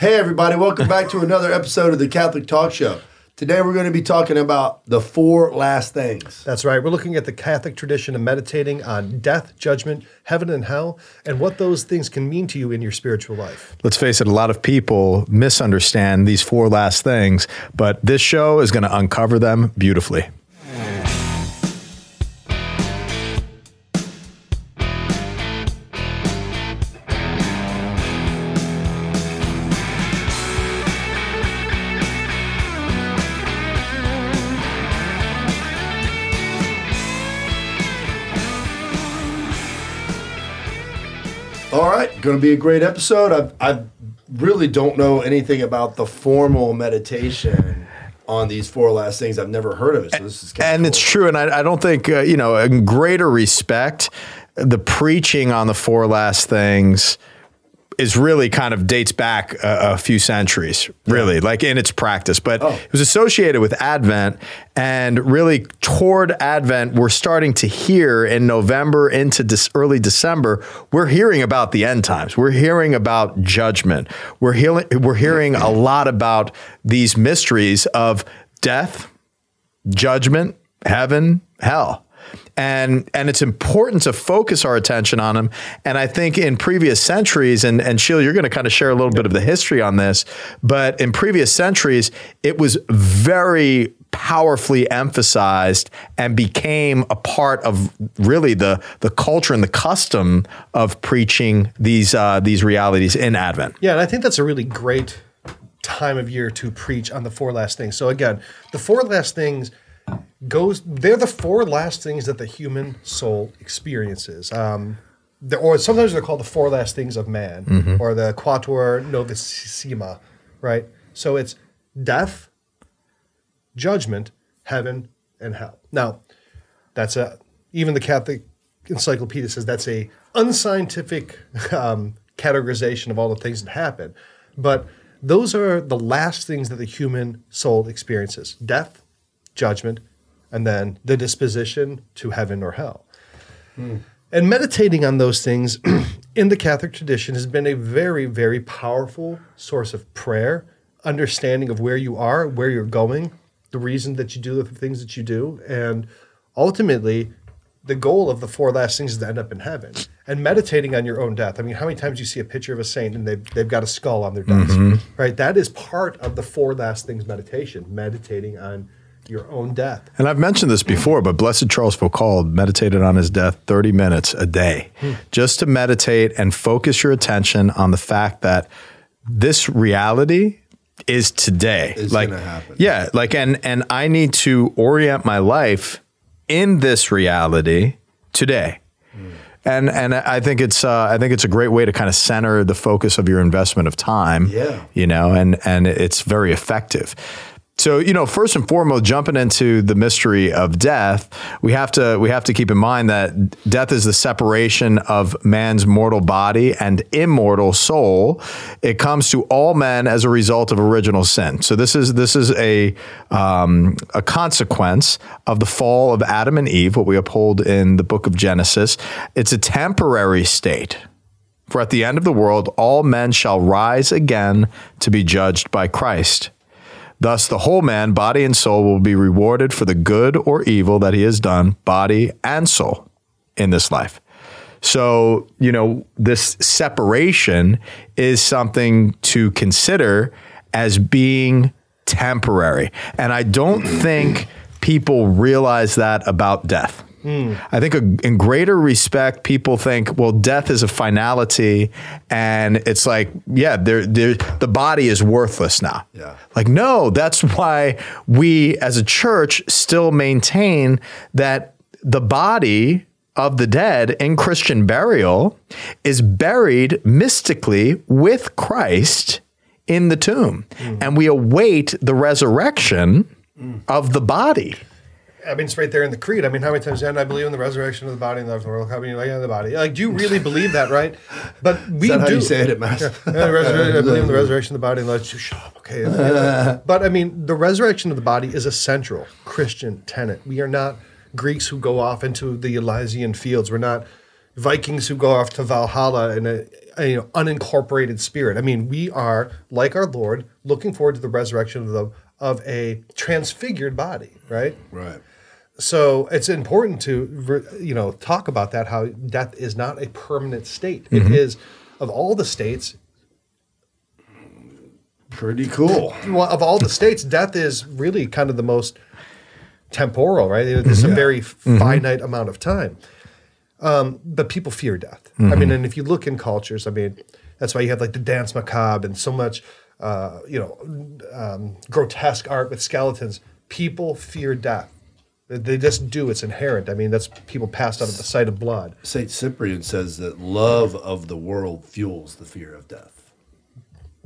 Hey, everybody, welcome back to another episode of the Catholic Talk Show. Today, we're going to be talking about the four last things. That's right. We're looking at the Catholic tradition of meditating on death, judgment, heaven, and hell, and what those things can mean to you in your spiritual life. Let's face it, a lot of people misunderstand these four last things, but this show is going to uncover them beautifully. Going to be a great episode. I, I really don't know anything about the formal meditation on these four last things. I've never heard of it, so this is And cool. it's true. And I, I don't think, uh, you know, in greater respect, the preaching on the four last things is really kind of dates back a, a few centuries, really, like in its practice. But Oh. it was associated with Advent, and really toward Advent, we're starting to hear in November into this early December, we're hearing about the end times. We're hearing about judgment. We're hearing, we're hearing a lot about these mysteries of death, judgment, heaven, hell. And and it's important to focus our attention on them. And I think in previous centuries, and, and Sheila, you're going to kind of share a little bit of the history on this, but in previous centuries, it was very powerfully emphasized and became a part of really the the culture and the custom of preaching these uh, these realities in Advent. Yeah, and I think that's a really great time of year to preach on the four last things. So again, the four last things goes they're the four last things that the human soul experiences. Um, the, or sometimes they're called the four last things of man or the quatuor novissima, right? So it's death, judgment, heaven, and hell. Now, that's a even the Catholic Encyclopedia says that's a unscientific um, categorization of all the things that happen, but those are the last things that the human soul experiences: death, judgment, and then the disposition to heaven or hell. And meditating on those things in the Catholic tradition has been a very, very powerful source of prayer, understanding of where you are, where you're going, the reason that you do the things that you do, and ultimately, the goal of the four last things is to end up in heaven. And meditating on your own death. I mean, how many times you see a picture of a saint and they've, they've got a skull on their desk, mm-hmm. right? That is part of the four last things meditation, meditating on your own death. And I've mentioned this before, but Blessed Charles Foucauld meditated on his death 30 minutes a day just to meditate and focus your attention on the fact that this reality is today. Is like, gonna happen. Yeah, like and and I need to orient my life in this reality today. And and I think it's uh, I think it's a great way to kind of center the focus of your investment of time. Yeah. You know, and and it's very effective. So, you know, first and foremost, jumping into the mystery of death, we have to we have to keep in mind that death is the separation of man's mortal body and immortal soul. It comes to all men as a result of original sin. So this is this is a um, a consequence of the fall of Adam and Eve, what we uphold in the book of Genesis. It's a temporary state. For at the end of the world, all men shall rise again to be judged by Christ. Thus, the whole man, body and soul, will be rewarded for the good or evil that he has done, body and soul, in this life. So, you know, this separation is something to consider as being temporary. And I don't think people realize that about death. I think a, in greater respect, people think, well, death is a finality, and it's like, yeah, there, there, the body is worthless now. Yeah. Like, no, that's why we as a church still maintain that the body of the dead in Christian burial is buried mystically with Christ in the tomb, and we await the resurrection of the body. I mean, it's right there in the creed. I mean, how many times? And I believe in the resurrection of the body and the world. How many like the body? Like, do you really believe that, right? But we that how do. you say it at mass? Yeah, I believe in the resurrection of the body and the shut up. Okay. but I mean, the resurrection of the body is a central Christian tenet. We are not Greeks who go off into the Elysian fields. We're not Vikings who go off to Valhalla in a, a, you know, unincorporated spirit. I mean, we are like our Lord, looking forward to the resurrection of the of a transfigured body, right? Right. So it's important to you know talk about that how death is not a permanent state. It Mm-hmm. is of all the states, Pretty cool. well, of all the states, death is really kind of the most temporal, right? It's a very finite amount of time. Um, but people fear death. I mean, and if you look in cultures, I mean, that's why you have like the danse macabre and so much, uh, you know, um, grotesque art with skeletons. People fear death. They- just do. It's inherent. I mean, that's people passed out of the sight of blood. Saint Cyprian says that love of the world fuels the fear of death.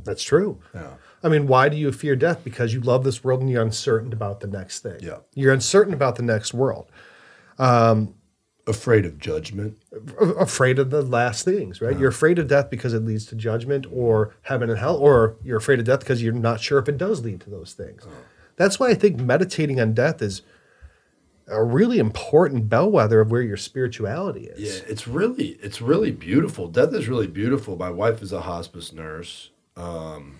That's true. Yeah. I mean, why do you fear death? Because you love this world and you're uncertain about the next thing. Yeah. You're uncertain about the next world. Um, Afraid of judgment. afraid of the last things, right? You're afraid of death because it leads to judgment or heaven and hell, or you're afraid of death because you're not sure if it does lead to those things. That's why I think meditating on death is a really important bellwether of where your spirituality is. Yeah, it's really it's really beautiful. Death is really beautiful. My wife is a hospice nurse. Um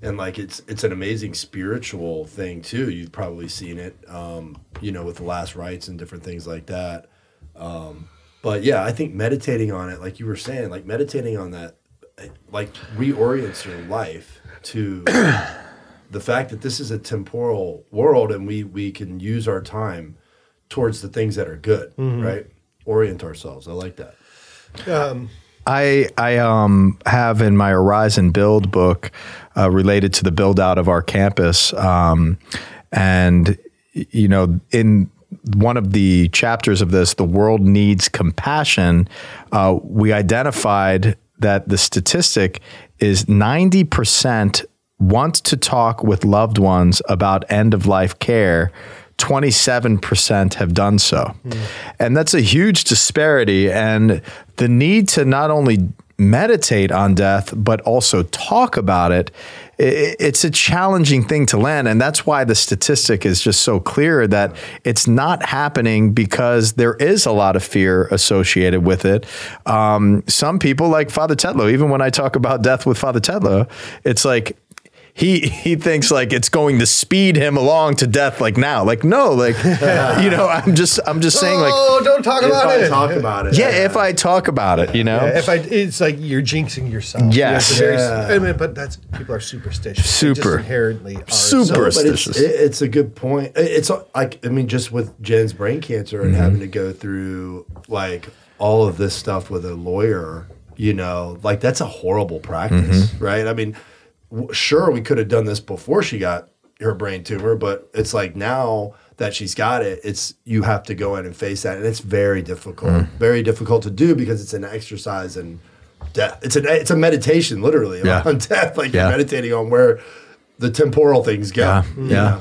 and like it's it's an amazing spiritual thing too. You've probably seen it um, you know, with the last rites and different things like that. Um but yeah, I think meditating on it, like you were saying, like meditating on that like reorients your life to the fact that this is a temporal world and we we can use our time towards the things that are good, right? Orient ourselves. I like that. I I um have in my Horizon Build book uh, related to the build out of our campus, um, and you know in one of the chapters of this, the world needs compassion. Uh, we identified that the statistic is ninety percent want to talk with loved ones about end of life care. 27% have done so. And that's a huge disparity. And the need to not only meditate on death, but also talk about it, it's a challenging thing to land. And that's why the statistic is just so clear that it's not happening because there is a lot of fear associated with it. Um, some people, like Father Tetlow, even when I talk about death with Father Tetlow, it's like, he he thinks like it's going to speed him along to death like now like no like you know i'm just i'm just saying like oh, don't talk about I it. talk about it, yeah if i talk about it you know Yeah, if I, it's like you're jinxing yourself. Yes. It's a very- Yeah. I mean, but that's people are superstitious. They just Super. inherently are. Super. So- but it's, superstitious. it- it's a good point. It- It's like I mean, just with Jen's brain cancer and mm-hmm. having to go through like all of this stuff with a lawyer, you know, like that's a horrible practice, mm-hmm. right? I mean, w- sure, we could have done this before she got her brain tumor, but it's like now that she's got it, it's you have to go in and face that, and it's very difficult, mm. very difficult to do because it's an exercise in death. It's an it's a meditation, literally, Yeah. on death. Like Yeah. you're meditating on where the temporal things go. Yeah, you yeah.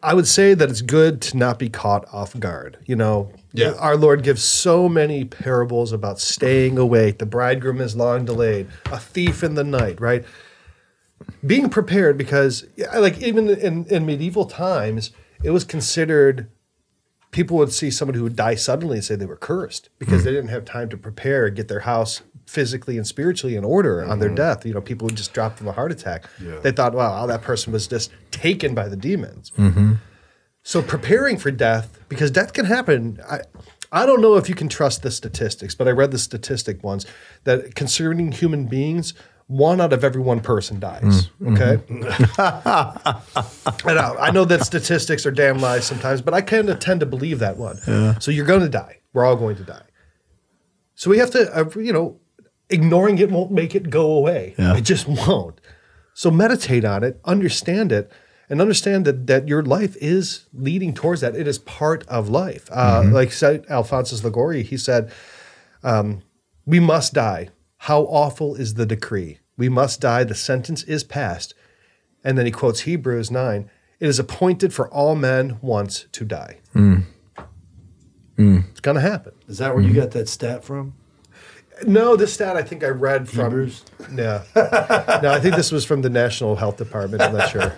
I would say that it's good to not be caught off guard. You know, Yeah. our Lord gives so many parables about staying awake. The bridegroom is long delayed, a thief in the night, right? Being prepared because, like, even in, in medieval times, it was considered people would see somebody who would die suddenly and say they were cursed because hmm. they didn't have time to prepare, get their house physically and spiritually in order on their hmm. death. You know, people would just drop from a heart attack. Yeah. They thought, wow, that person was just taken by the demons. Mm-hmm. So preparing for death, because death can happen. I, I don't know if you can trust the statistics, but I read the statistic once that concerning human beings, one out of every one person dies. Okay. I know, I know that statistics are damn lies sometimes, but I kind of tend to believe that one. So you're going to die. We're all going to die. So we have to, uh, you know, ignoring it won't make it go away. Yeah. It just won't. So meditate on it, understand it, and understand that that your life is leading towards that. It is part of life. Uh, Like said Alphonsus Liguori, he said, um, "We must die. How awful is the decree? We must die. The sentence is passed. And then he quotes Hebrews 9 It is appointed for all men once to die. Mm. Mm. It's going to happen. Is that where you mm. got that stat from? No, this stat I think I read from. Hebrews? Yeah. no, I think this was from the National Health Department. I'm not sure.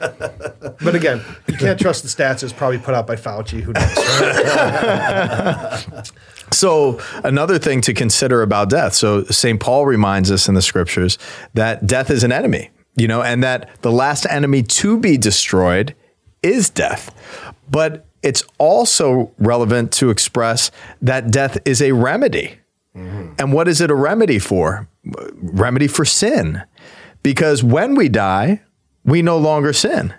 But again, you can't trust the stats. It's probably put out by Fauci. Who knows? So, another thing to consider about death. So, St. Paul reminds us in the scriptures that death is an enemy, you know, and that the last enemy to be destroyed is death. But it's also relevant to express that death is a remedy. And what is it a remedy for? Remedy for sin. Because when we die, we no longer sin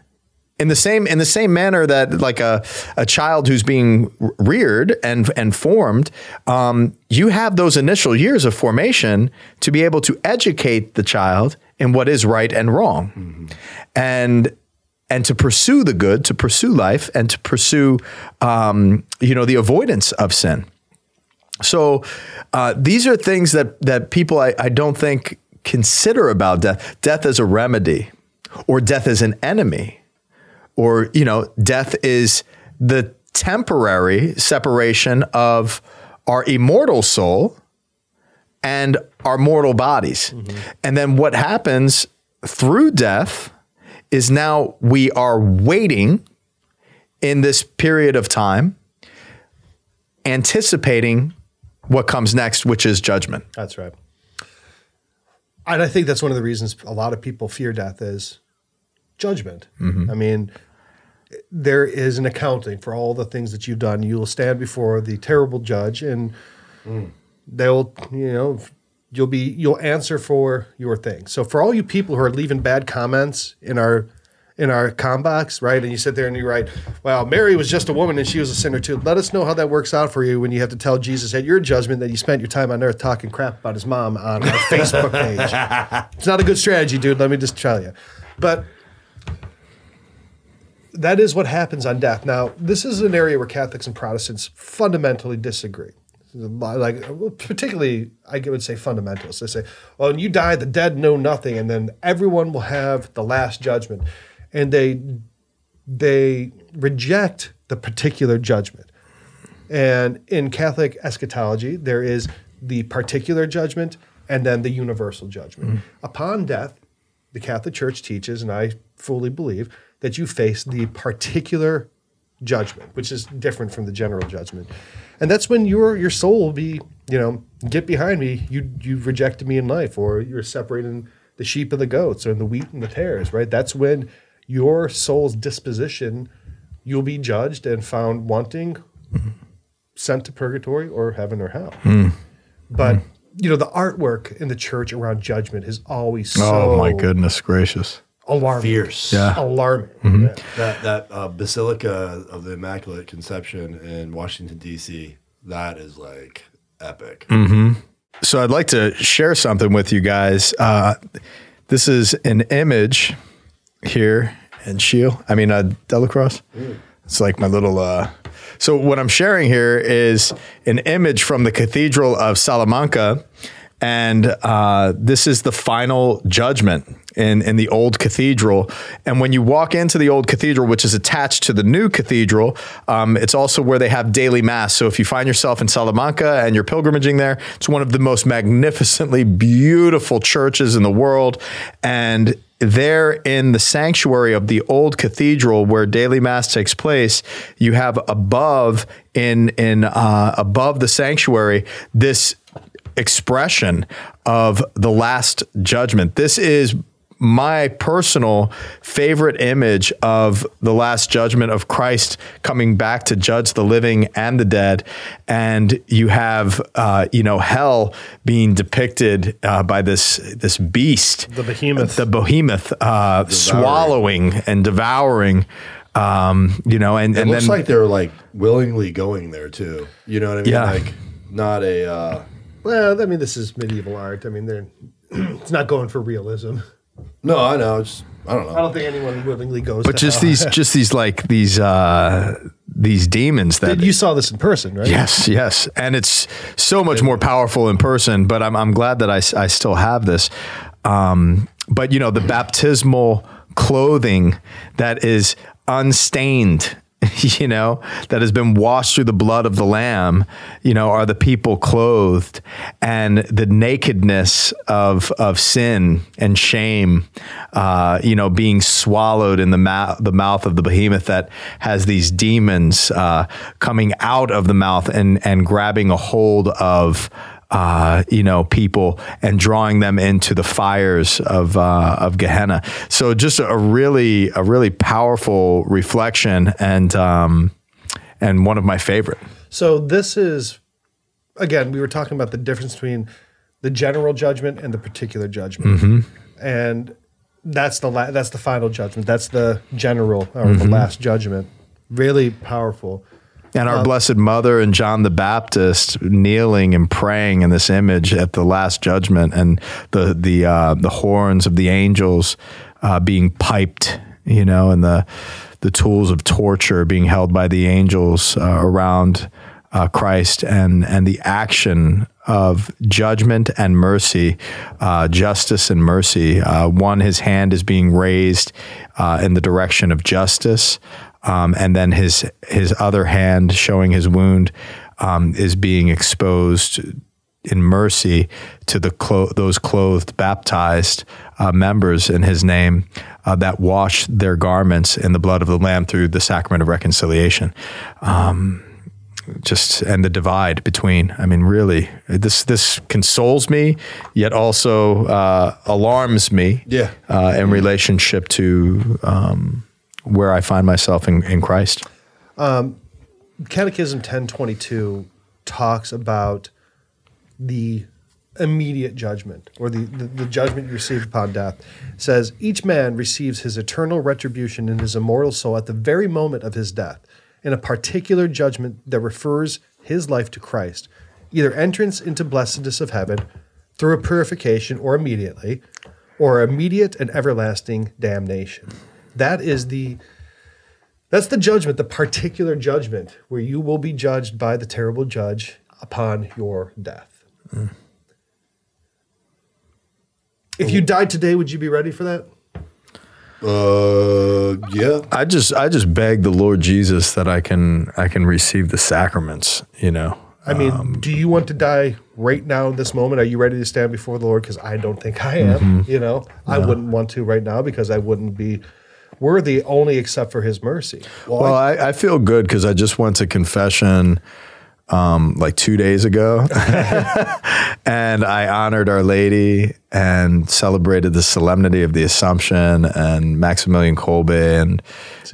in the same in the same manner that like a, a child who's being reared and and formed um, you have those initial years of formation to be able to educate the child in what is right and wrong. And and to pursue the good to pursue life and to pursue um, you know the avoidance of sin. So uh, these are things that that people I, I don't think consider about death. Death as a remedy or death as an enemy or you know death is the temporary separation of our immortal soul and our mortal bodies mm-hmm. and then what happens through death is now we are waiting in this period of time anticipating what comes next which is judgment That's right. And I think that's one of the reasons a lot of people fear death is judgment. Mm-hmm. I mean, there is an accounting for all the things that you've done. You will stand before the terrible judge, and they'll, you know, you'll be you'll answer for your things. So for all you people who are leaving bad comments in our in our com box, right? And you sit there and you write, "Well, Mary was just a woman and she was a sinner too." Let us know how that works out for you when you have to tell Jesus at your judgment that you spent your time on earth talking crap about his mom on our Facebook page. It's not a good strategy, dude. Let me just tell you. But that is what happens on death. Now, this is an area where Catholics and Protestants fundamentally disagree. Like, particularly, I would say fundamentalists. They say, oh, well, when you die, the dead know nothing, and then everyone will have the last judgment. And they, they reject the particular judgment. And in Catholic eschatology, there is the particular judgment and then the universal judgment. Mm-hmm. Upon death, the Catholic Church teaches, and I fully believe, that you face the particular judgment, which is different from the general judgment. And that's when your your soul will be, you know, get behind me, you you've rejected me in life, or you're separating the sheep and the goats, or the wheat and the tares, right? That's when your soul's disposition, you'll be judged and found wanting, sent to purgatory or heaven or hell. Hmm. But hmm. you know, the artwork in the church around judgment is always oh, so oh my goodness gracious alarming. Fierce. Yeah. Alarming. Yeah. That that uh, Basilica of the Immaculate Conception in Washington D.C. That is like epic. So I'd like to share something with you guys. Uh, this is an image here in Scheel. I mean, uh, DellaCrosse. It's like my little. Uh, so what I'm sharing here is an image from the Cathedral of Salamanca, and uh, this is the final judgment in in the old cathedral. And when you walk into the old cathedral, which is attached to the new cathedral, um, it's also where they have daily mass. So if you find yourself in Salamanca and you're pilgrimaging there, it's one of the most magnificently beautiful churches in the world, and there in the sanctuary of the old cathedral where daily mass takes place, you have above in in uh, above the sanctuary this expression of the last judgment. This is my personal favorite image of the last judgment of Christ coming back to judge the living and the dead, and you have uh, you know hell being depicted uh, by this this beast, The behemoth. the behemoth uh, swallowing and devouring. Um, you know, and, It and looks then like they're like willingly going there too. You know what I mean? Yeah. Like not a. Well, I mean, this is medieval art. I mean, they're it's not going for realism. no, I know. It's I don't know. I don't think anyone willingly goes. but to just hell. these just these like these uh these demons that you saw this in person, right? Yes, yes, and it's so much more powerful in person. But I'm I'm glad that I I still have this. Um, but you know, the baptismal clothing that is unstained you know, that has been washed through the blood of the Lamb, you know, are the people clothed, and the nakedness of of sin and shame, uh, you know, being swallowed in the mouth the mouth of the behemoth that has these demons uh, coming out of the mouth and and grabbing a hold of uh, you know, people and drawing them into the fires of uh, of Gehenna. So just a really a really powerful reflection and um, and one of my favorite. So this is again, we were talking about the difference between the general judgment and the particular judgment, Mm-hmm. and that's the la- that's the final judgment. That's the general or Mm-hmm. the last judgment. Really powerful. And Um, our Blessed Mother and John the Baptist kneeling and praying in this image at the Last Judgment, and the the uh, the horns of the angels uh, being piped, you know, and the the tools of torture being held by the angels uh, around uh, Christ, and and the action of judgment and mercy, uh, justice and mercy. Uh, one, his hand is being raised uh, in the direction of justice um, and then his his other hand showing his wound um, is being exposed in mercy to the clo- those clothed baptized uh, members in his name uh, that wash their garments in the blood of the lamb through the sacrament of reconciliation um, just and the divide between i mean really this this consoles me yet also uh, alarms me Yeah. uh, in relationship to um, where I find myself in, in Christ. Um, Catechism 1022 talks about the immediate judgment or the, the, the judgment you receive upon death. It says, Each man receives his eternal retribution in his immortal soul at the very moment of his death, in a particular judgment that refers his life to Christ, either entrance into blessedness of heaven through a purification or immediately, or immediate and everlasting damnation. That is the that's the judgment, the particular judgment where you will be judged by the terrible judge upon your death. If you died today, would you be ready for that? Uh, yeah. I just I just beg the Lord Jesus that I can I can receive the sacraments. You know, I mean, Um, do you want to die right now in this moment? Are you ready to stand before the Lord? Because I don't think I am. You know, I wouldn't want to right now because I wouldn't be worthy only except for His mercy. Well, I, I feel good because I just went to confession um, like two days ago, and I honored Our Lady and celebrated the solemnity of the Assumption and Maximilian Kolbe, and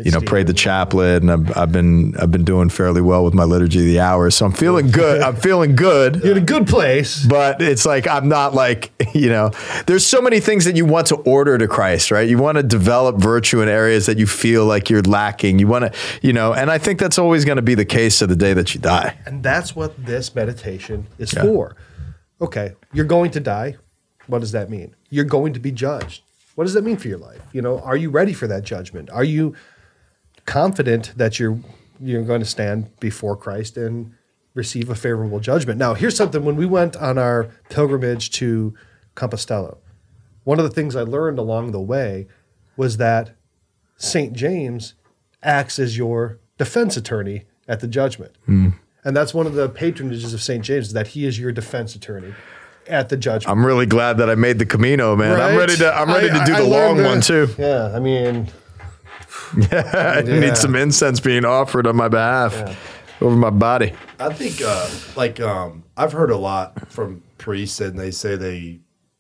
you know prayed the chaplet, and I've, I've been I've been doing fairly well with my liturgy of the hours, so I'm feeling good. I'm feeling good. You're in a good place. but it's like I'm not like you know. There's so many things that you want to order to Christ, right? You want to develop virtue in areas that you feel like you're lacking. You want to, you know, and I think that's always going to be the case to the day that you die. And that's what this meditation is Yeah. for. Okay, you're going to die. What does that mean? You're going to be judged. What does that mean for your life? You know, are you ready for that judgment? Are you confident that you're you're going to stand before Christ and receive a favorable judgment? Now, here's something when we went on our pilgrimage to Compostela, one of the things I learned along the way was that St. James acts as your defense attorney at the judgment. Hmm. And that's one of the patronages of St. James, that he is your defense attorney at the judgment. I'm really glad that I made the Camino, man. I'm ready to. I'm ready I- to do I the long learned one too. Yeah, I mean, yeah, I Yeah. need some incense being offered on my behalf over my body. I think uh, like um, I've heard a lot from priests, and they say they,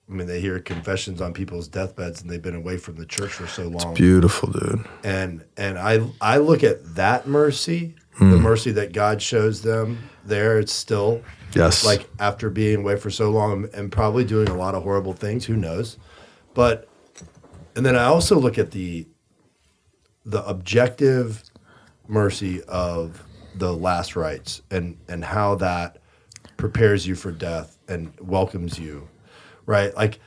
I mean, they hear confessions on people's deathbeds, and they've been away from the church for so long. It's beautiful, dude. and and I I look at that mercy, Hmm. the mercy that God shows them there. It's still Yes. like after being away for so long and, probably doing a lot of horrible things. Who knows? But and then I also look at the the objective mercy of the last rites and and how that prepares you for death and welcomes you right like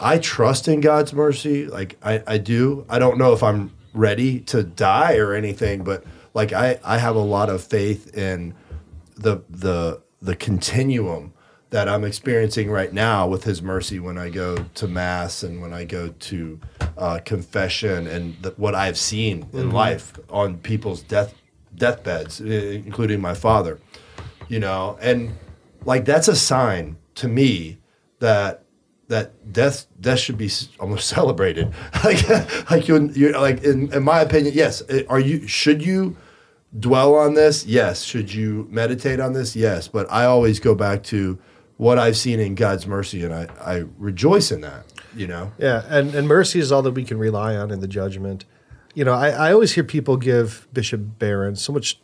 i trust in god's mercy like i i do i don't know if i'm ready to die or anything but like i i have a lot of faith in the the the continuum that I'm experiencing right now with His mercy when I go to Mass and when I go to uh, confession and the, what I've seen in life on people's death deathbeds, including my father. You know, and like that's a sign to me that that death death should be almost celebrated. like like you you like in, in my opinion, yes. Are you should you dwell on this? Yes. Should you meditate on this? Yes. But I always go back to what I've seen in God's mercy, and I I rejoice in that. You know. Yeah, and, and mercy is all that we can rely on in the judgment. You know, I, I always hear people give Bishop Barron so much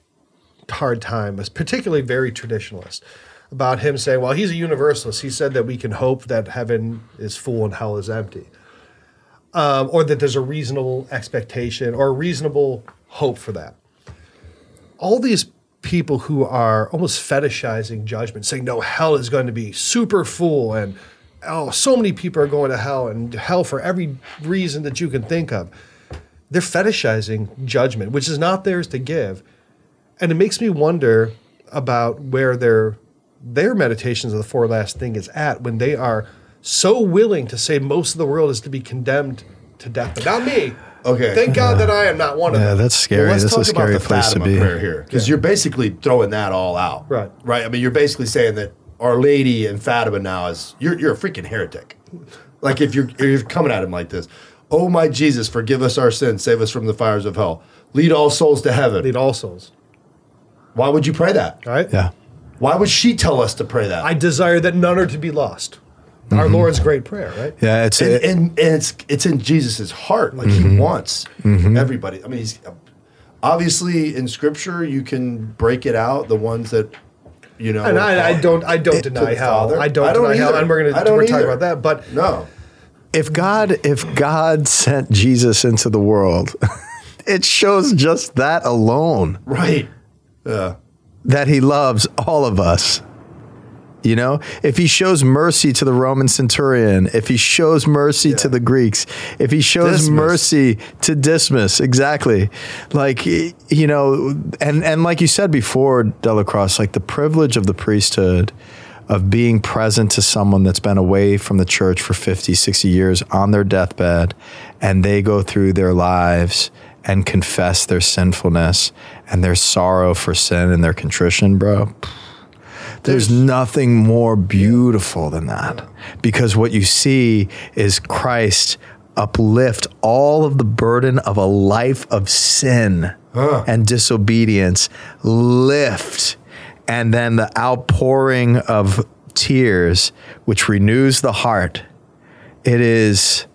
hard time, particularly very traditionalist, about him saying, well, he's a universalist. He said that we can hope that heaven is full and hell is empty. Um, or that there's a reasonable expectation or a reasonable hope for that. All these people who are almost fetishizing judgment, saying, no, hell is going to be super full and oh, so many people are going to hell and hell for every reason that you can think of. They're fetishizing judgment, which is not theirs to give. And it makes me wonder about where their their meditations of the four last thing is at when they are so willing to say most of the world is to be condemned to death, but not me. Okay. Thank God that I am not one of them. Yeah, that's scary. Well, let's That's a talk about scary the place to Fatima be. prayer here, because you're basically throwing that all out, Right. Right. I mean, you're basically saying that Our Lady and Fatima now is you're you're a freaking heretic. Like if you're you're coming at him like this, oh my Jesus, forgive us our sins, save us from the fires of hell, lead all souls to heaven. Lead all souls. Why would you pray that? Right? Yeah. Why would she tell us to pray that? I desire that none are to be lost. Our Lord's great prayer, right? Yeah. It's and, it, and, and it's it's in Jesus' heart. Like Mm-hmm. he wants everybody. I mean, he's obviously in Scripture you can break it out. The ones that you know, And I, I don't, I don't deny the hell. Father? I don't, I don't deny hell, either. and we're going to don't we're talking about that. But no. if God if God sent Jesus into the world, it shows just that alone Right. Yeah. that he loves all of us. You know, if he shows mercy to the Roman centurion, if he shows mercy to the Greeks, if he shows Dismas. mercy to Dismas, exactly. Like you know, and and like you said before, DellaCrosse, like the privilege of the priesthood of being present to someone that's been away from the church for 50, 60 years on their deathbed and they go through their lives and confess their sinfulness and their sorrow for sin and their contrition, bro. There's nothing more beautiful than that. Because what you see is Christ uplift all of the burden of a life of sin and disobedience, lift, and then the outpouring of tears, which renews the heart. It is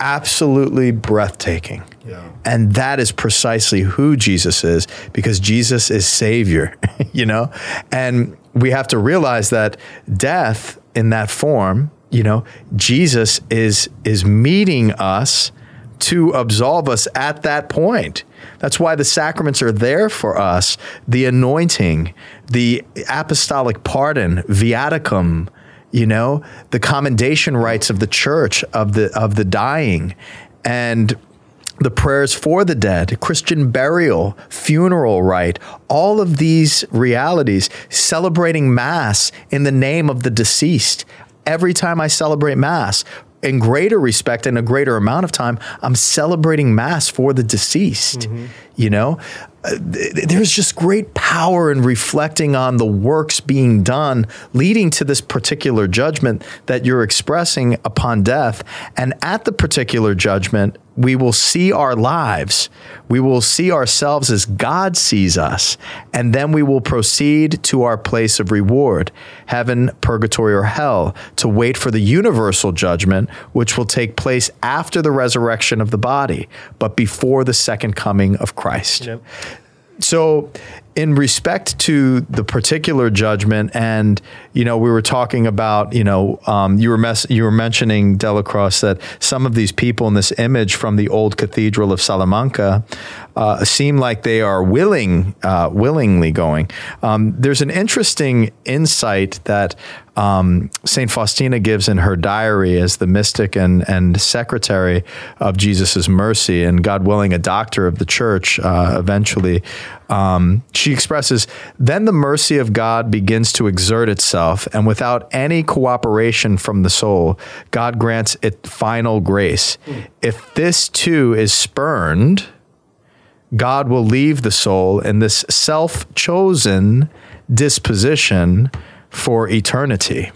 absolutely breathtaking. Yeah. And that is precisely who Jesus is because Jesus is Savior, you know? And we have to realize that death in that form, you know, Jesus is is meeting us to absolve us at that point. That's why the sacraments are there for us the anointing, the apostolic pardon, viaticum, you know, the commendation rites of the church of the of the dying and the prayers for the dead, Christian burial, funeral rite, all of these realities, celebrating Mass in the name of the deceased. Every time I celebrate Mass, in greater respect and a greater amount of time, I'm celebrating Mass for the deceased. Mm-hmm. You know, Uh, there's just great power in reflecting on the works being done, leading to this particular judgment that you're expressing upon death. And at the particular judgment, we will see our lives. We will see ourselves as God sees us. And then we will proceed to our place of reward, heaven, purgatory, or hell, to wait for the universal judgment, which will take place after the resurrection of the body, but before the second coming of Christ. Yep. So, in respect to the particular judgment, and you know, we were talking about, you know, um, you were mes- you were mentioning DellaCrosse that some of these people in this image from the old cathedral of Salamanca uh, seem like they are willing, uh, willingly going. Um, there's an interesting insight that um, Saint Faustina gives in her diary as the mystic and and secretary of Jesus's mercy, and God willing, a doctor of the church uh, eventually. Um, she expresses, then the mercy of God begins to exert itself, and without any cooperation from the soul, God grants it final grace. If this too is spurned, God will leave the soul in this self chosen disposition for eternity.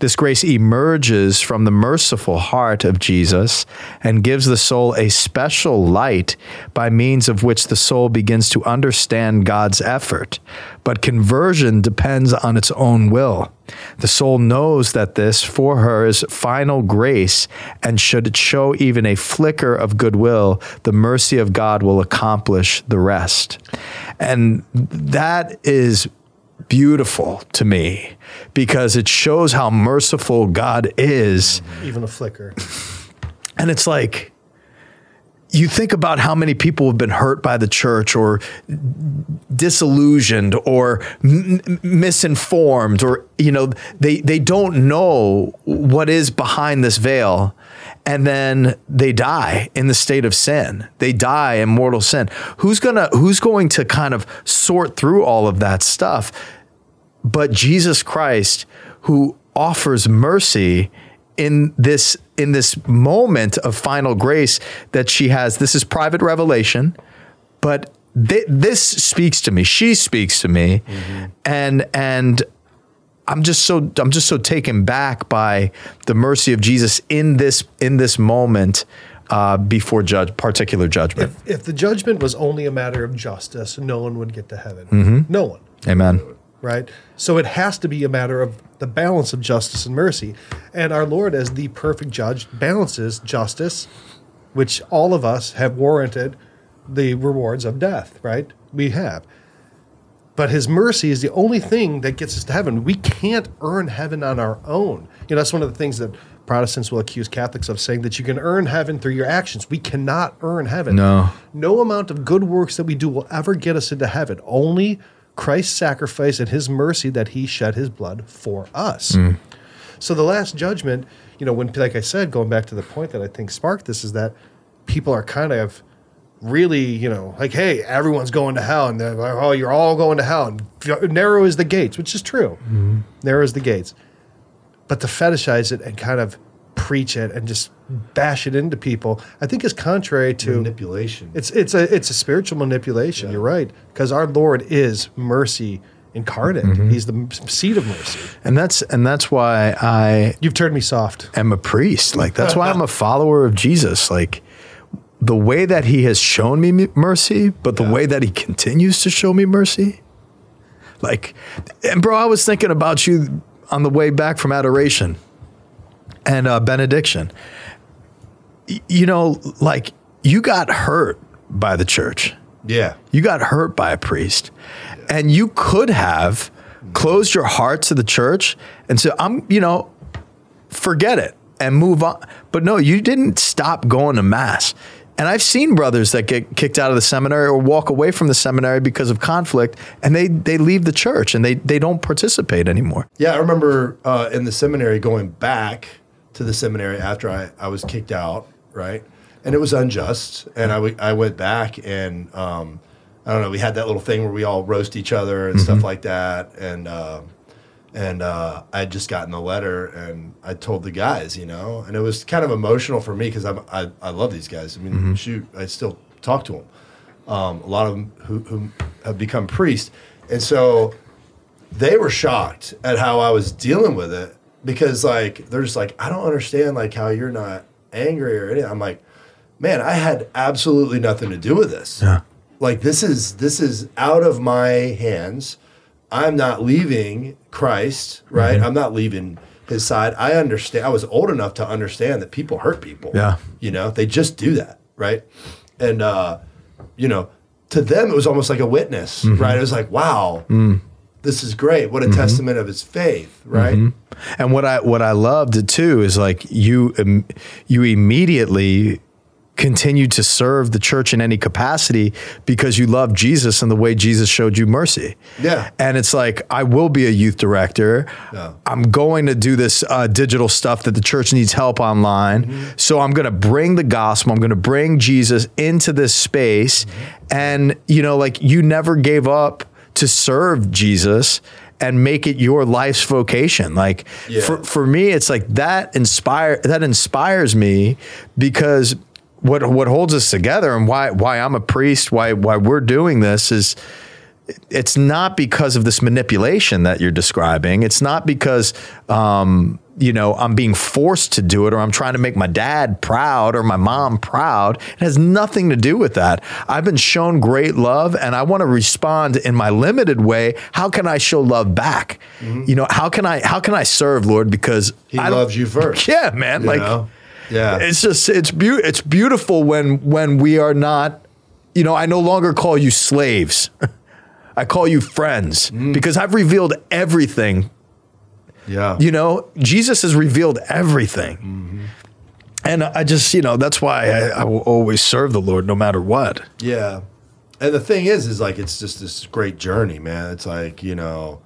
This grace emerges from the merciful heart of Jesus and gives the soul a special light by means of which the soul begins to understand God's effort. But conversion depends on its own will. The soul knows that this for her is final grace, and should it show even a flicker of goodwill, the mercy of God will accomplish the rest. And that is beautiful to me because it shows how merciful God is. Even a flicker. And it's like, you think about how many people have been hurt by the church or disillusioned or m- misinformed or you know they they don't know what is behind this veil and then they die in the state of sin. They die in mortal sin. Who's going to who's going to kind of sort through all of that stuff? But Jesus Christ who offers mercy in this in this moment of final grace that she has this is private revelation but th- this speaks to me she speaks to me and and I'm just so I'm just so taken back by the mercy of Jesus in this in this moment uh, before judge particular judgment. If, if the judgment was only a matter of justice, no one would get to heaven. Mm-hmm. No one. Amen. Right? So it has to be a matter of the balance of justice and mercy. And our Lord, as the perfect judge, balances justice, which all of us have warranted the rewards of death, right? We have. But his mercy is the only thing that gets us to heaven. We can't earn heaven on our own. You know, that's one of the things that Protestants will accuse Catholics of saying that you can earn heaven through your actions. We cannot earn heaven. No. No amount of good works that we do will ever get us into heaven. Only Christ's sacrifice and his mercy that he shed his blood for us. Hmm. So the last judgment, you know, when like I said, going back to the point that I think sparked this is that people are kind of really, you know, like, hey, everyone's going to hell, and they're like, oh, you're all going to hell, and narrow is the gates, which is true. Mm-hmm. Narrow is the gates, but to fetishize it and kind of preach it and just bash it into people, I think is contrary to Manipulation. it's it's a it's a spiritual manipulation. You're right because our Lord is mercy incarnate. Mm-hmm. He's the seat of mercy. And that's and that's why I You've turned me soft. I'm a priest. Like that's why I'm a follower of Jesus. Like the way that he has shown me mercy, but the way that he continues to show me mercy. Like, and bro, I was thinking about you on the way back from adoration and uh, benediction. Y- you know, like you got hurt by the church. yeah. You got hurt by a priest. And you could have closed your heart to the church and said, I'm, you know, forget it and move on. But no, you didn't stop going to mass. And I've seen brothers that get kicked out of the seminary or walk away from the seminary because of conflict and they, they leave the church and they, they don't participate anymore. Yeah, I remember uh, in the seminary going back to the seminary after I, I was kicked out, right? And it was unjust. And I, w- I went back and um, I don't know, we had that little thing where we all roast each other and stuff like that. And uh, and uh, I had just gotten the letter and I told the guys, you know, and it was kind of emotional for me because I, I love these guys. I mean, shoot, I still talk to them. Um, a lot of them who, who have become priests. And so they were shocked at how I was dealing with it because like they're just like I don't understand like how you're not angry or anything. I'm like, man, I had absolutely nothing to do with this. Yeah. Like this is this is out of my hands. I'm not leaving Christ, right? Mm-hmm. I'm not leaving his side. I understand. I was old enough to understand that people hurt people. Yeah. You know, they just do that, right? And uh, you know, to them it was almost like a witness, mm-hmm. right? It was like, wow, mm. This is great. What a testament of his faith, right? And what I what I loved too is like you you immediately continued to serve the church in any capacity because you love Jesus and the way Jesus showed you mercy. Yeah. And it's like I will be a youth director. Yeah. I'm going to do this uh, digital stuff that the church needs help online. Mm-hmm. So I'm going to bring the gospel. I'm going to bring Jesus into this space. Mm-hmm. And you know, like you never gave up to serve Jesus and make it your life's vocation. Like Yeah. for for me, it's like that inspire that inspires me because what what holds us together and why why I'm a priest, why why we're doing this is it's not because of this manipulation that you're describing. It's not because um, you know I'm being forced to do it or I'm trying to make my dad proud or my mom proud. It has nothing to do with that. I've been shown great love and I want to respond in my limited way. How can I show love back? You know, how can I how can I serve Lord because He I loves you first. Yeah, man. like know? yeah. it's just it's beau- it's beautiful when when we are not you know i no longer call you slaves i call you friends Mm. because i've revealed everything yeah. you know jesus has revealed everything Mm-hmm. and i just you know that's why I, I will always serve the lord no matter what Yeah. And the thing is, is like it's just this great journey, man. It's like, you know,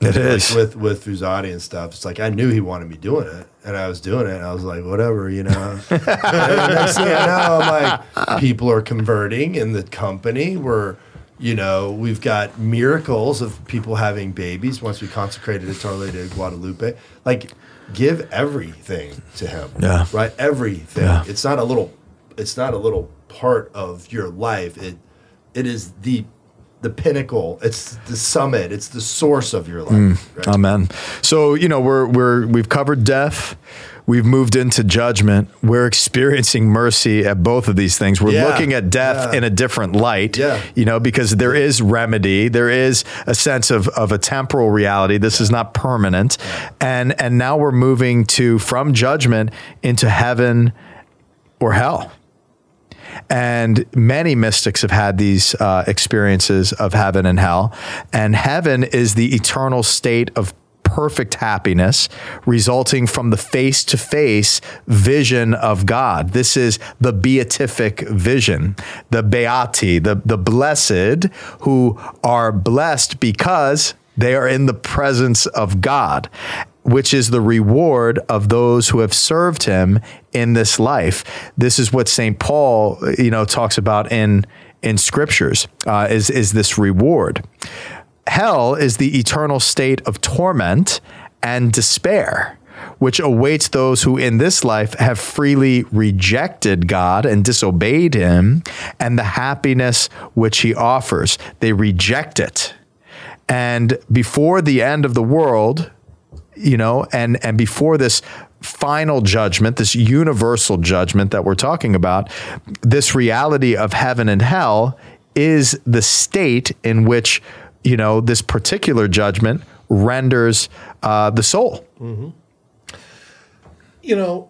it like is with with Frassati and stuff. It's like I knew he wanted me doing it, and I was doing it. And I was like, whatever, you know. next thing I know, I'm like, people are converting in the company. We're, you know, we've got miracles of people having babies once we consecrated it to Our Lady of Guadalupe. Like, give everything to him. Yeah. Right. Everything. Yeah. It's not a little. It's not a little part of your life. It, it is the. The pinnacle. It's the summit. It's the source of your life. Mm, right? Amen. So you know we're we're we've covered death. We've moved into judgment. We're experiencing mercy at both of these things. We're Yeah. looking at death Yeah. in a different light. Yeah. You know, because there is remedy. There is a sense of, of a temporal reality. This is not permanent. And and now we're moving to from judgment into heaven or hell. And many mystics have had these uh, experiences of heaven and hell. And heaven is the eternal state of perfect happiness resulting from the face to face vision of God. This is the beatific vision, the beati, the, the blessed who are blessed because they are in the presence of God which is the reward of those who have served him in this life. This is what St. Paul, you know, talks about in in scriptures uh, is is this reward. Hell is the eternal state of torment and despair. Which awaits those who in this life have freely rejected God and disobeyed Him, and the happiness which He offers. They reject it. And before the end of the world, you know, and and before this final judgment, this universal judgment that we're talking about, this reality of heaven and hell is the state in which you know this particular judgment renders uh, the soul. you know,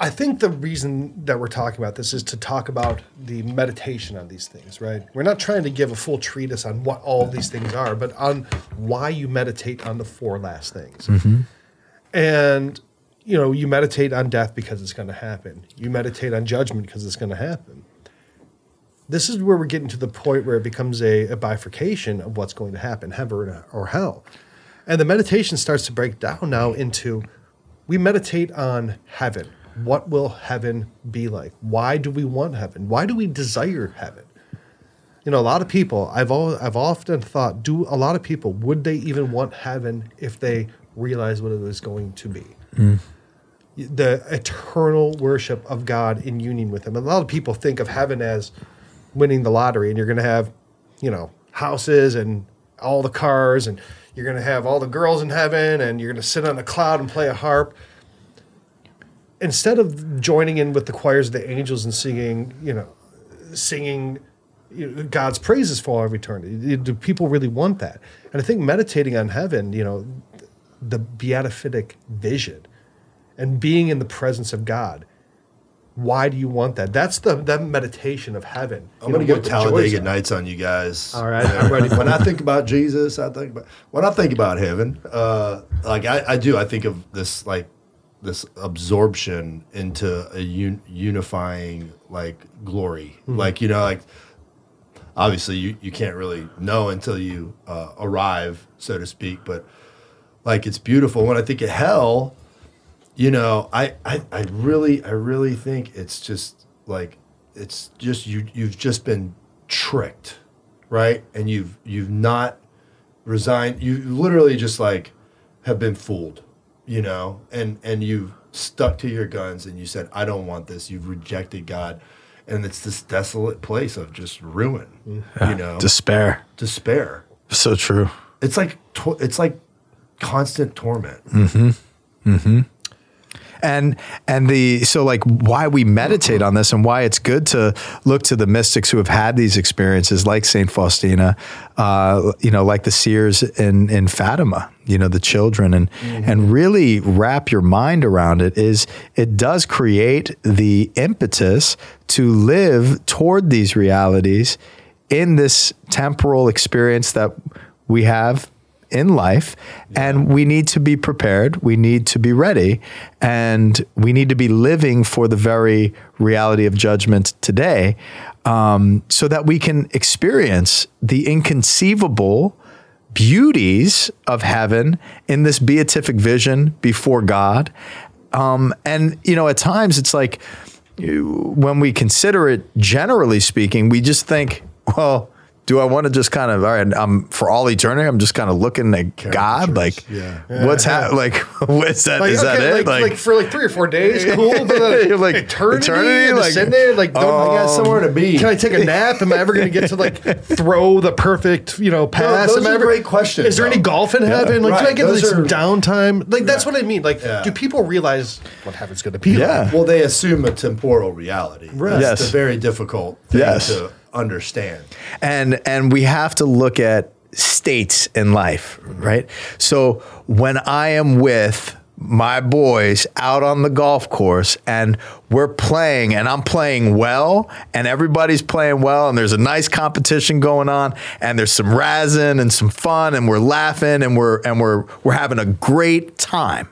I think the reason that we're talking about this is to talk about the meditation on these things, right? We're not trying to give a full treatise on what all these things are, but on why you meditate on the four last things. Mm-hmm. And, you know, you meditate on death because it's going to happen, you meditate on judgment because it's going to happen. This is where we're getting to the point where it becomes a, a bifurcation of what's going to happen, heaven or hell. And the meditation starts to break down now into we meditate on heaven. What will heaven be like? Why do we want heaven? Why do we desire heaven? You know, a lot of people, I've all, I've often thought, do a lot of people would they even want heaven if they realize what it is going to be? Mm. The eternal worship of God in union with Him. A lot of people think of heaven as winning the lottery, and you're going to have, you know, houses and all the cars, and you're going to have all the girls in heaven, and you're going to sit on a cloud and play a harp instead of joining in with the choirs of the angels and singing, you know, singing you know, God's praises for all of eternity, do people really want that? And I think meditating on heaven, you know, the beatific vision and being in the presence of God. Why do you want that? That's the that meditation of heaven. I'm gonna know, go what the joys Talladega. Nights on you guys. All right, I'm ready. when I think about Jesus, I think about when I think about heaven. Uh, like I, I do, I think of this like this absorption into a un- unifying like glory. Like you know, like obviously you, you can't really know until you uh, arrive, so to speak. But like it's beautiful. When I think of hell, you know, I, I, I really, I really think it's just like it's just you. You've just been tricked, right? And you've you've not resigned. You literally just like have been fooled, you know, and and you've stuck to your guns and you said, I don't want this. You've rejected God. And it's this desolate place of just ruin, you know, Despair. despair. So true. It's like it's like constant torment. Mm-hmm. Mm-hmm. And and the so like why we meditate on this and why it's good to look to the mystics who have had these experiences like saint faustina uh, you know like the seers in in fatima you know the children and and really wrap your mind around it is it does create the impetus to live toward these realities in this temporal experience that we have in life and we need to be prepared we need to be ready and we need to be living for the very reality of judgment today um, so that we can experience the inconceivable beauties of heaven in this beatific vision before god. Um, and you know at times it's like when we consider it generally speaking we just think well do I want to just kind of all right? I'm for all eternity. I'm just kind of looking at God, like, yeah. what's ha- like, what's that? Like, is that okay, it? like, like, for like three or four days, cool. But uh, then like, eternity, eternity? and Like, ascended, like, don't I got somewhere to be. Can I take a nap? Am I ever going to get to like throw the perfect, you know, pass? those Am are ever, great questions, Is there any golf in heaven? Like, do I Right, get like, those some are- downtime? Like, that's what I mean. Like, Yeah. do people realize what heaven's going to be? Yeah. like? Well, they assume a temporal reality. Right. That's Yes. a very difficult thing Yes. to understand. and and we have to look at states in life, right? So when I am with my boys out on the golf course and we're playing and I'm playing well and everybody's playing well and there's a nice competition going on and there's some razzing and some fun and we're laughing and we're and we're we're having a great time.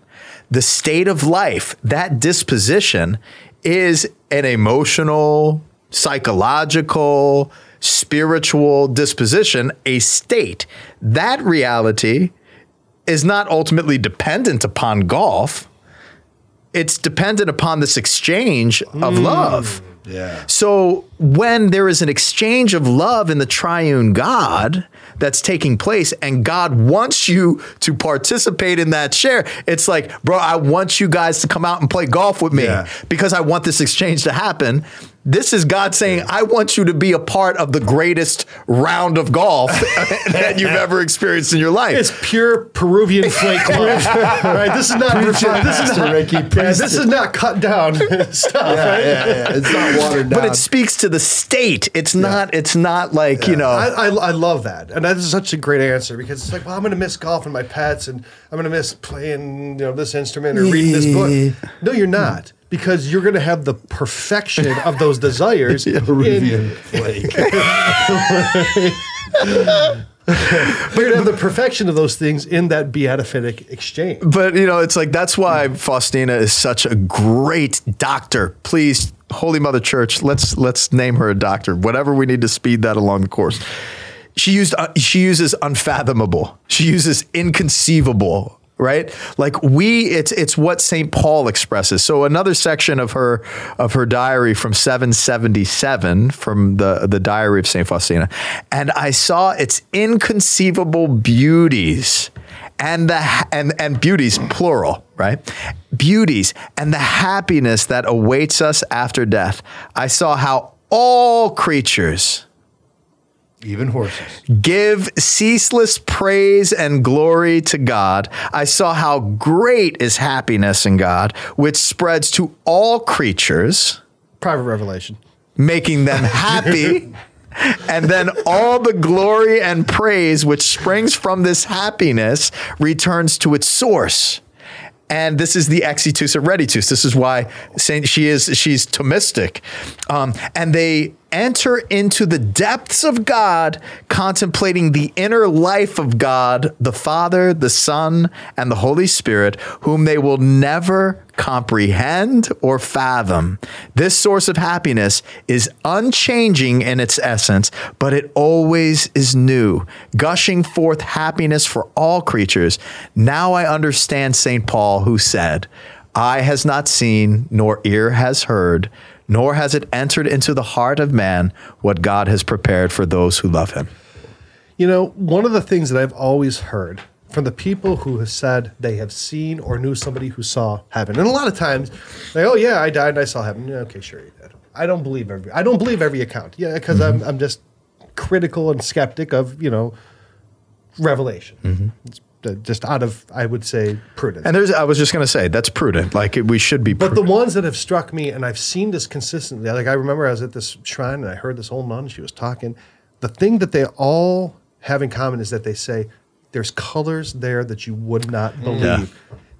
The state of life, that disposition is an emotional, psychological, spiritual disposition, a state. That reality is not ultimately dependent upon golf. It's dependent upon this exchange of hmm. love. Yeah. So when there is an exchange of love in the triune God that's taking place and God wants you to participate in that share, it's like, bro, I want you guys to come out and play golf with me Yeah. because I want this exchange to happen. This is God saying, I want you to be a part of the greatest round of golf that you've ever experienced in your life. It's pure Peruvian flake club. right? This is not refined. This is not, Ricky, yeah, this is not cut down stuff, Yeah, right? yeah, yeah. It's not watered down. but it speaks to the state. It's not, it's not like, you know. I, I, I love that, and that is such a great answer because it's like, well, I'm going to miss golf and my pets, and I'm going to miss playing, you know, this instrument or reading this book. No, you're not, because you're going to have the perfection of those desires. in- Peruvian flake. but you're going to have the perfection of those things in that beatific exchange. But you know, it's like that's why Faustina is such a great doctor. Please, Holy Mother Church, let's let's name her a doctor. Whatever we need to speed that along the course. She used uh, she uses unfathomable. She uses inconceivable. Right, like we, it's it's what Saint Paul expresses. So another section of her of her diary from 777 from the the diary of Saint Faustina, and I saw its inconceivable beauties and the and and beauties plural right? Beauties and the happiness that awaits us after death. I saw how all creatures Even horses. give ceaseless praise and glory to god i saw how great is happiness in god which spreads to all creatures Private revelation. making them happy. And then all the glory and praise which springs from this happiness returns to its source. And this is the exitus reditus. This is why Saint she is she's Thomistic. Um, and they enter into the depths of God, contemplating the inner life of God, the Father, the Son, and the Holy Spirit, whom they will never comprehend or fathom. This source of happiness is unchanging in its essence, but it always is new, gushing forth happiness for all creatures. Now I understand St. Paul, who said, Eye has not seen, nor ear has heard, nor has it entered into the heart of man what God has prepared for those who love him. You know, one of the things that I've always heard from the people who have said they have seen or knew somebody who saw heaven, and a lot of times, like, oh yeah, I died and I saw heaven. Yeah, okay, sure you did. I don't believe every. I don't believe every account. Yeah, because I'm I'm just critical and skeptic of you know revelation. It's uh, Uh, just out of I would say prudence. And there's, I was just going to say, that's prudent. Like we should be. But the ones that have struck me, and I've seen this consistently, like I remember I was at this shrine and I heard this old nun, she was talking. The thing that they all have in common is that they say there's colors there that you would not mm. believe.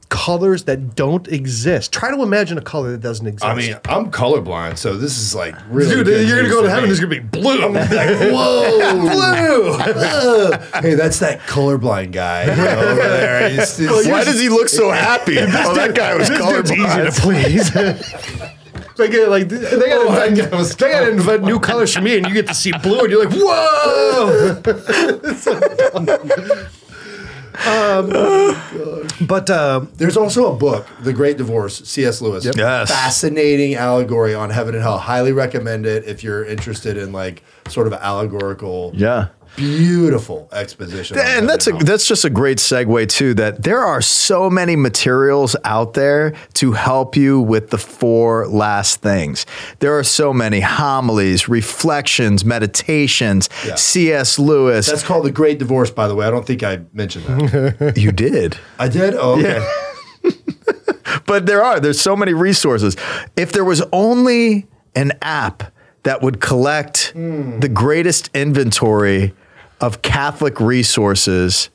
Colors that don't exist. Try to imagine a color that doesn't exist. I mean, I'm colorblind, so this is like really. dude, you're gonna go to heaven. There's gonna be blue. I'm gonna be like, Whoa! blue. hey, that's that colorblind guy over there. He's- he's- Why does he look so happy? oh, that guy was dude's easy to please. Like, uh, like they gotta, Oh, invent, they gotta invent new colors for me, and you get to see blue, and you're like, whoa! Um, but um, There's also a book, The Great Divorce, C.S. Lewis. Yes. Fascinating allegory on heaven and hell. Highly recommend it if you're interested in like sort of allegorical, Yeah. Beautiful exposition. And that's a that's just a great segue too. That there are so many materials out there to help you with the four last things. There are so many homilies, reflections, meditations. Yeah. C.S. Lewis. That's called The Great Divorce, by the way. I don't think I mentioned that. you did. I did? Oh, okay. but there are there's so many resources if there was only an app that would collect the greatest inventory of catholic resources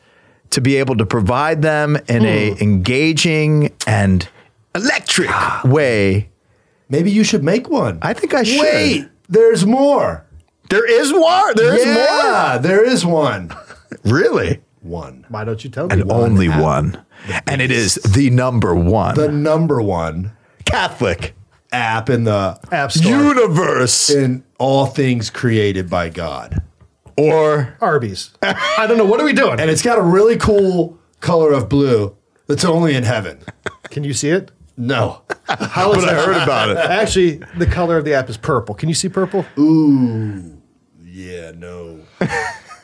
to be able to provide them in a hmm. engaging and electric ah. way Maybe you should make one. i think i should Wait, there's more. there is more there is more. yeah, there is one. really One. why don't you tell me? and why? only one and it is the number one The number one catholic app in the App Store. universe in all things created by God. or Arby's. I don't know. What are we doing? And it's got a really cool color of blue that's only in heaven. Can you see it? No. How is but i that? heard about it Actually, the color of the app is purple. Can you see purple? Ooh. Yeah, no.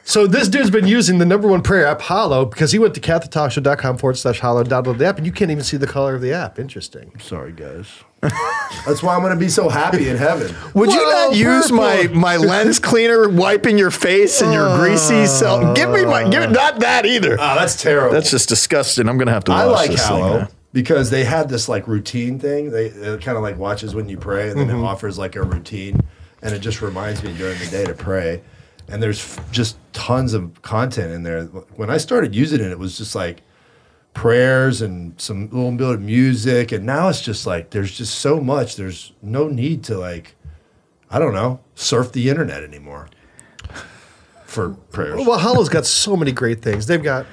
So this dude's been using the number one prayer app, Hallow, because he went to catholictalkshow.com forward slash Hallow, downloaded the app, and you can't even see the color of the app. Interesting. Sorry, guys. That's why I'm going to be so happy in heaven. Would you Whoa, not use my purple. my lens cleaner wiping your face and your greasy self? Give me my give it not that either. Oh, that's terrible. That's just disgusting. I'm gonna have to. I like this thing Hallow now. because they had this like routine thing. They it kind of like watches when you pray, and then Mm-hmm. it offers like a routine, and it just reminds me during the day to pray. And there's f- just tons of content in there. When I started using it, it was just like prayers and some little bit of music, and now it's just like there's just so much. There's no need to like, I don't know, surf the internet anymore for prayers. Well, Hallow's got so many great things. They've got,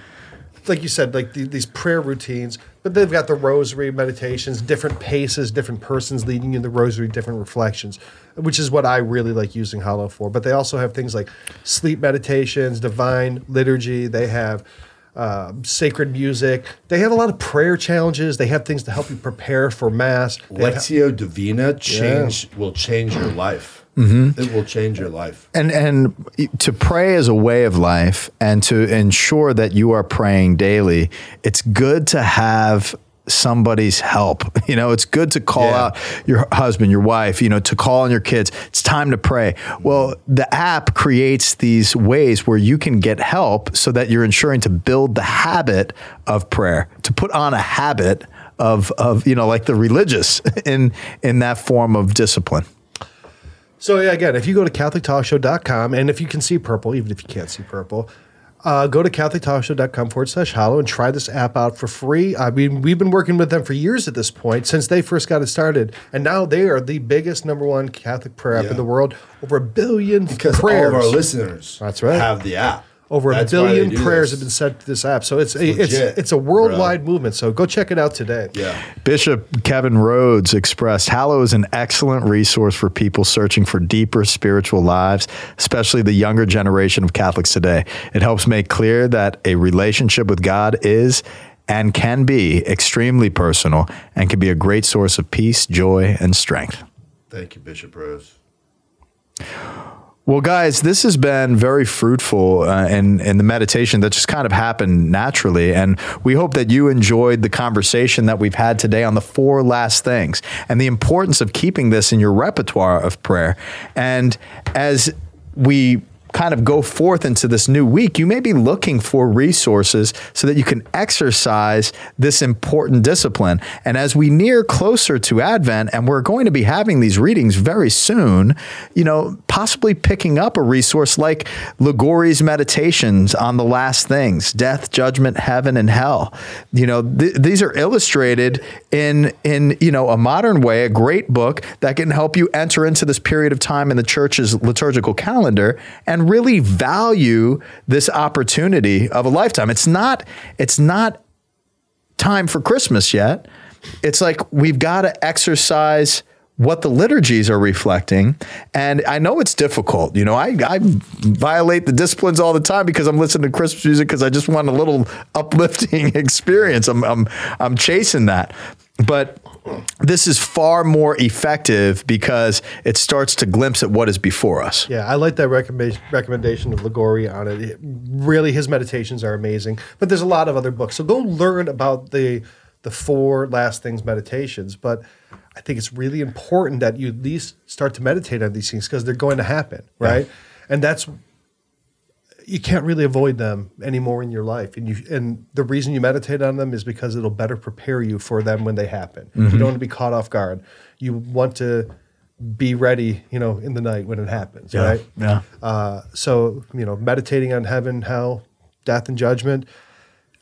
like you said, like the, these prayer routines, but they've got the rosary meditations, different paces, different persons leading you in the rosary, different reflections, which is what I really like using Hollow for. But they also have things like sleep meditations, divine liturgy. They have uh, sacred music. They have a lot of prayer challenges. They have things to help you prepare for mass. They have- Lectio Divina change will change your life. Mm-hmm. It will change your life. And and to pray as a way of life, and to ensure that you are praying daily. It's good to have somebody's help. You know, it's good to call Yeah. out your husband, your wife, you know, to call on your kids. It's time to pray. Well, the app creates these ways where you can get help so that you're ensuring to build the habit of prayer, to put on a habit of of, you know, like the religious in in that form of discipline. So yeah, again, if you go to CatholicTalkShow.com, and if you can see purple, even if you can't see purple, uh, go to CatholicTalkShow.com forward slash hallow and try this app out for free. I mean, we've been working with them for years at this point, since they first got it started. And now they are the biggest number one Catholic prayer app Yeah. in the world. Over a billion Because prayers. all of our listeners That's right. have the app. Over a That's why they billion prayers this. have been sent to this app. So it's a, it's legit, it's a worldwide movement. So go check it out today. Yeah. Bishop Kevin Rhodes expressed Hallow is an excellent resource for people searching for deeper spiritual lives, especially the younger generation of Catholics today. It helps make clear that a relationship with God is and can be extremely personal and can be a great source of peace, joy, and strength. Thank you, Bishop Rhodes. Well, guys, this has been very fruitful uh, in, in the meditation that just kind of happened naturally. And we hope that you enjoyed the conversation that we've had today on the four last things and the importance of keeping this in your repertoire of prayer. And as we kind of go forth into this new week, you may be looking for resources so that you can exercise this important discipline. And as we near closer to Advent, and we're going to be having these readings very soon, you know, possibly picking up a resource like Liguori's Meditations on the Last Things, Death, Judgment, Heaven, and Hell. You know, th- these are illustrated in in you know a modern way, a great book that can help you enter into this period of time in the church's liturgical calendar and really value this opportunity of a lifetime. It's not it's not time for Christmas yet. It's like we've got to exercise what the liturgies are reflecting. And I know it's difficult. You know, I, I violate the disciplines all the time because I'm listening to Christmas music because I just want a little uplifting experience. I'm, I'm, I'm chasing that. But this is far more effective because it starts to glimpse at what is before us. Yeah, I like that recommendation recommendation of Liguori on it. it. Really, his meditations are amazing. But there's a lot of other books, so go learn about the the four last things meditations. But I think it's really important that you at least start to meditate on these things because they're going to happen, right? Yeah. And that's you can't really avoid them anymore in your life. And you and the reason you meditate on them is because it'll better prepare you for them when they happen. Mm-hmm. You don't want to be caught off guard. You want to be ready, you know, in the night when it happens, yeah. right? Yeah. Uh, so, you know, meditating on heaven, hell, death, and judgment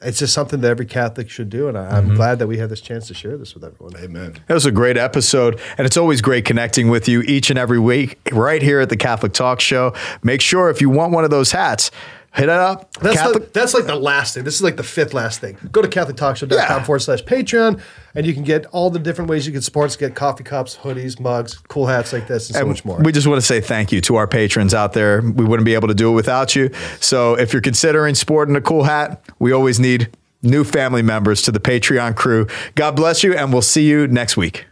it's just something that every Catholic should do. And I, am mm-hmm. glad that we had this chance to share this with everyone. Amen. That was a great episode. And it's always great connecting with you each and every week right here at the Catholic Talk Show. Make sure if you want one of those hats, hit it up. That's, Catholic- the, that's like the last thing. This is like the fifth last thing. Go to CatholicTalkShow.com yeah. forward slash Patreon, and you can get all the different ways you can support us. Get coffee cups, hoodies, mugs, cool hats like this, and, and so much more. We just want to say thank you to our patrons out there. We wouldn't be able to do it without you. So if you're considering sporting a cool hat, we always need new family members to the Patreon crew. God bless you, and we'll see you next week.